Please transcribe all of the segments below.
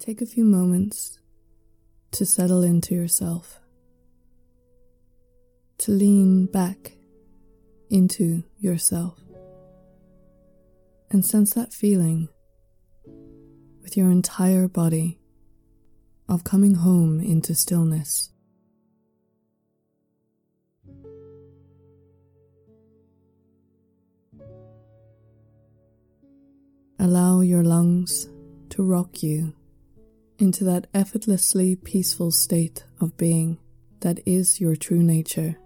Take a few moments to settle into yourself, to lean back into yourself, and sense that feeling with your entire body of coming home into stillness. Allow your lungs to rock you into that effortlessly peaceful state of being that is your true nature.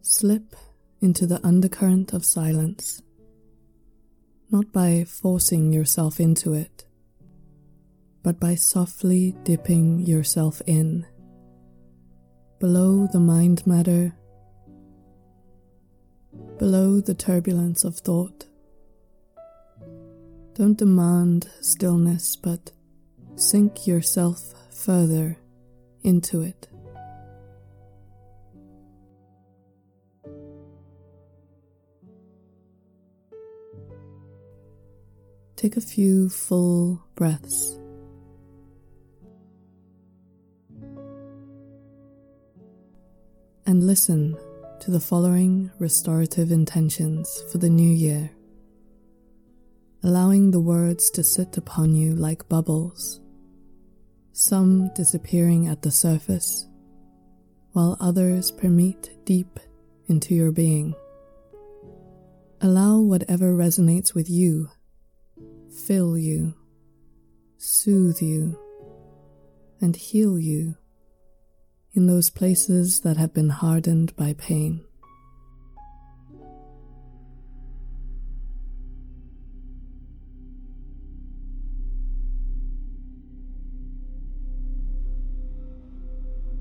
Slip into the undercurrent of silence, not by forcing yourself into it, but by softly dipping yourself in, below the mind matter below the turbulence of thought. Don't demand stillness, but sink yourself further into it. Take a few full breaths. And listen to the following restorative intentions for the new year, allowing the words to sit upon you like bubbles, some disappearing at the surface, while others permeate deep into your being. Allow whatever resonates with you, fill you, soothe you, and heal you in those places that have been hardened by pain.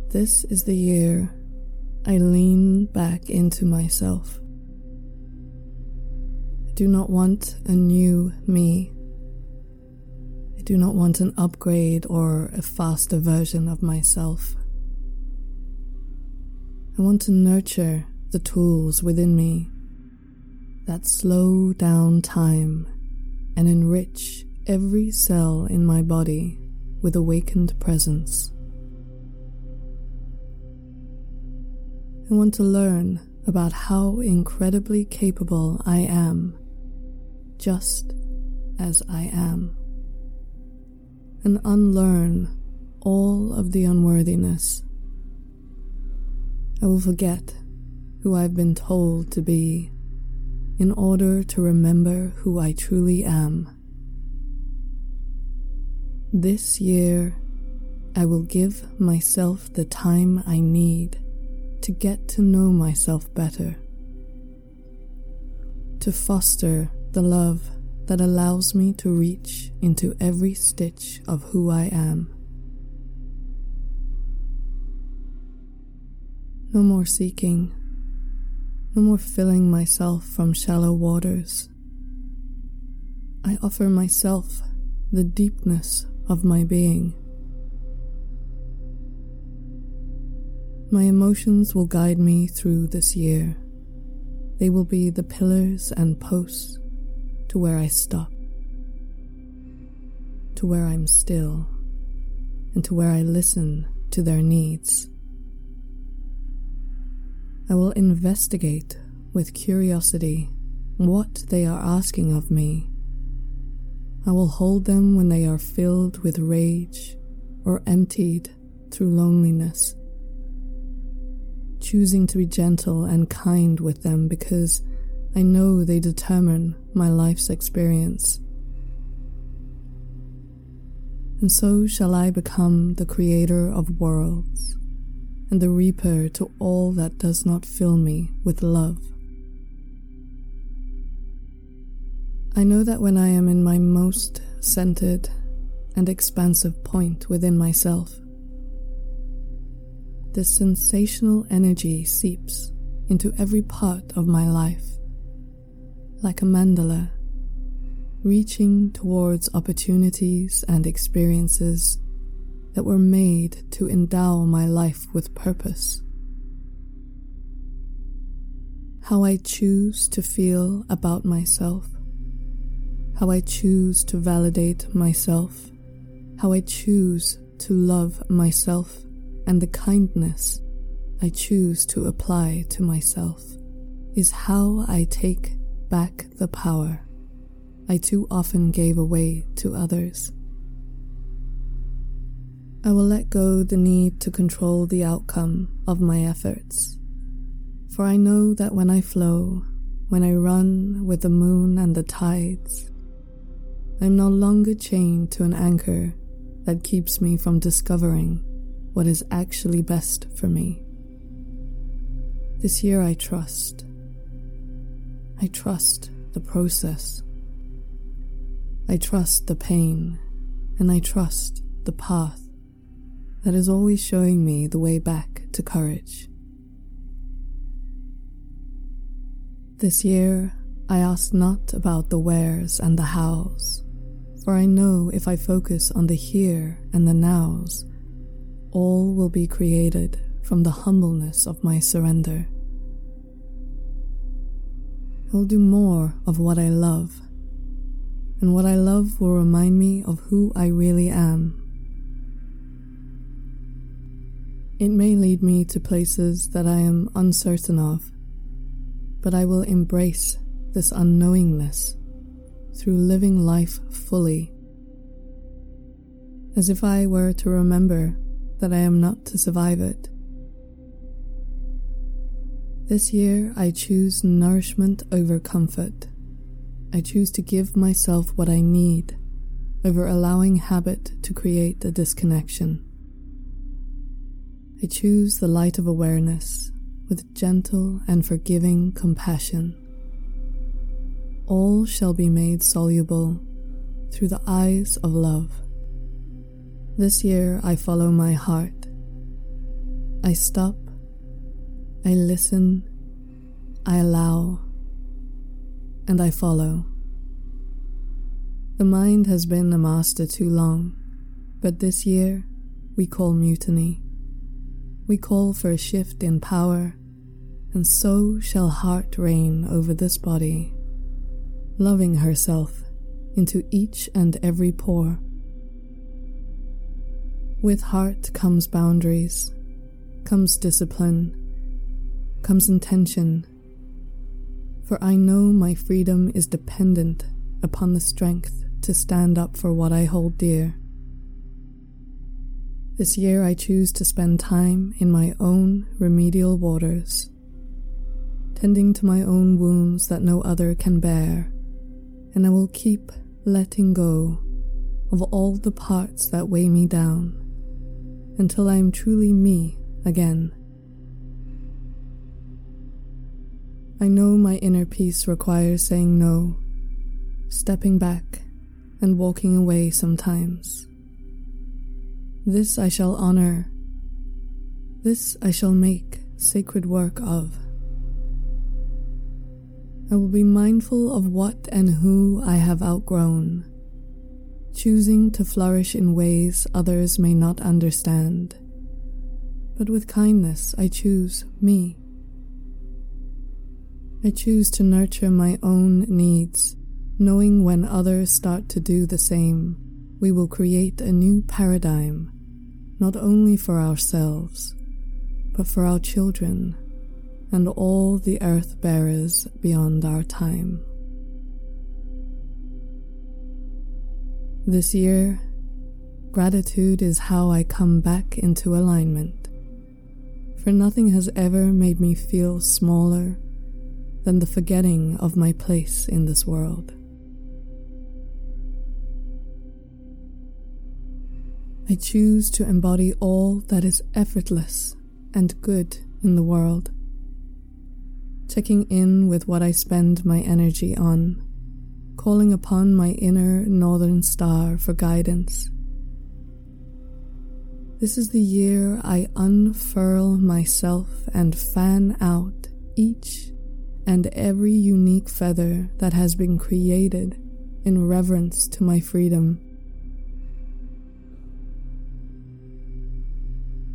This is the year I lean back into myself. I do not want a new me. I do not want an upgrade or a faster version of myself. I want to nurture the tools within me that slow down time and enrich every cell in my body with awakened presence. I want to learn about how incredibly capable I am, just as I am, and unlearn all of the unworthiness I will forget who I've been told to be in order to remember who I truly am. This year, I will give myself the time I need to get to know myself better, to foster the love that allows me to reach into every stitch of who I am. No more seeking, no more filling myself from shallow waters. I offer myself the deepness of my being. My emotions will guide me through this year. They will be the pillars and posts to where I stop, to where I'm still, and to where I listen to their needs. I will investigate with curiosity what they are asking of me. I will hold them when they are filled with rage or emptied through loneliness, choosing to be gentle and kind with them because I know they determine my life's experience. And so shall I become the creator of worlds and the reaper to all that does not fill me with love. I know that when I am in my most centered and expansive point within myself, this sensational energy seeps into every part of my life, like a mandala, reaching towards opportunities and experiences that were made to endow my life with purpose. how I choose to feel about myself, how I choose to validate myself, how I choose to love myself, and the kindness I choose to apply to myself is how I take back the power I too often gave away to others. I will let go the need to control the outcome of my efforts, for I know that when I flow, when I run with the moon and the tides, I am no longer chained to an anchor that keeps me from discovering what is actually best for me. This year I trust. I trust the process. I trust the pain, and I trust the path that is always showing me the way back to courage. This year, I ask not about the wheres and the hows, for I know if I focus on the here and the nows, all will be created from the humbleness of my surrender. I will do more of what I love, and what I love will remind me of who I really am. It may lead me to places that I am uncertain of, but I will embrace this unknowingness through living life fully, as if I were to remember that I am not to survive it. This year, I choose nourishment over comfort. I choose to give myself what I need over allowing habit to create a disconnection. I choose the light of awareness with gentle and forgiving compassion. All shall be made soluble through the eyes of love. This year I follow my heart. I stop, I listen, I allow, and I follow. The mind has been a master too long, but this year we call mutiny. We call for a shift in power, and so shall heart reign over this body, loving herself into each and every pore. With heart comes boundaries, comes discipline, comes intention, for I know my freedom is dependent upon the strength to stand up for what I hold dear. This year I choose to spend time in my own remedial waters, tending to my own wounds that no other can bear, and I will keep letting go of all the parts that weigh me down until I am truly me again. I know my inner peace requires saying no, stepping back, and walking away sometimes. This I shall honor. This I shall make sacred work of. I will be mindful of what and who I have outgrown, choosing to flourish in ways others may not understand. But with kindness, I choose me. I choose to nurture my own needs, knowing when others start to do the same, we will create a new paradigm not only for ourselves, but for our children and all the earth bearers beyond our time. This year, gratitude is how I come back into alignment, for nothing has ever made me feel smaller than the forgetting of my place in this world. I choose to embody all that is effortless and good in the world. Checking in with what I spend my energy on, calling upon my inner northern star for guidance. This is the year I unfurl myself and fan out each and every unique feather that has been created in reverence to my freedom.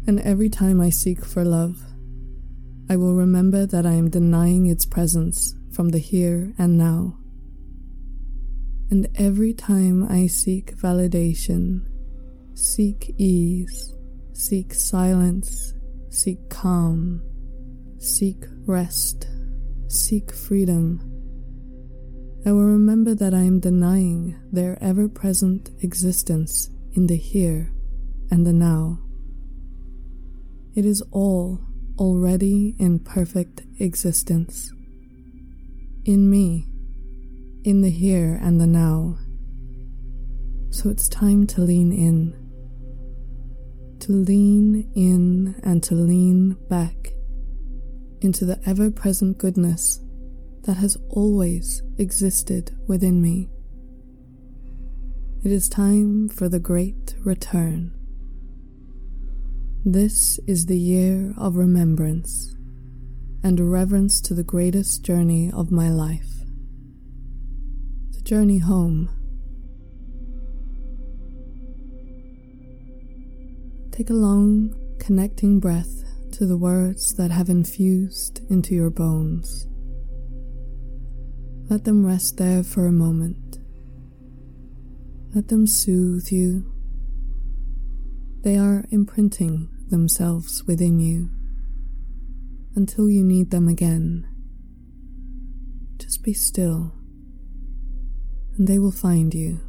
And every time I seek for love, I will remember that I am denying its presence from the here and now. And every time I seek validation, seek ease, seek silence, seek calm, seek rest, seek freedom, I will remember that I am denying their ever present existence in the here and the now. It is all already in perfect existence. In me in the here and the now. So it's time to lean in. To lean in and to lean back into the ever present goodness that has always existed within me. It is time for the great return. This is the year of remembrance and reverence to the greatest journey of my life the journey home. Take a long, connecting breath to the words that have infused into your bones. Let them rest there for a moment. Let them soothe you. They are imprinting themselves within you until you need them again. Just be still and they will find you.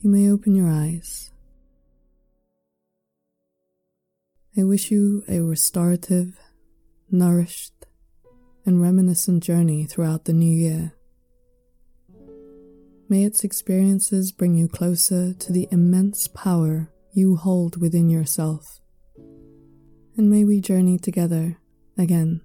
You may open your eyes. I wish you a restorative, nourished, and reminiscent journey throughout the new year. May its experiences bring you closer to the immense power you hold within yourself. And may we journey together again.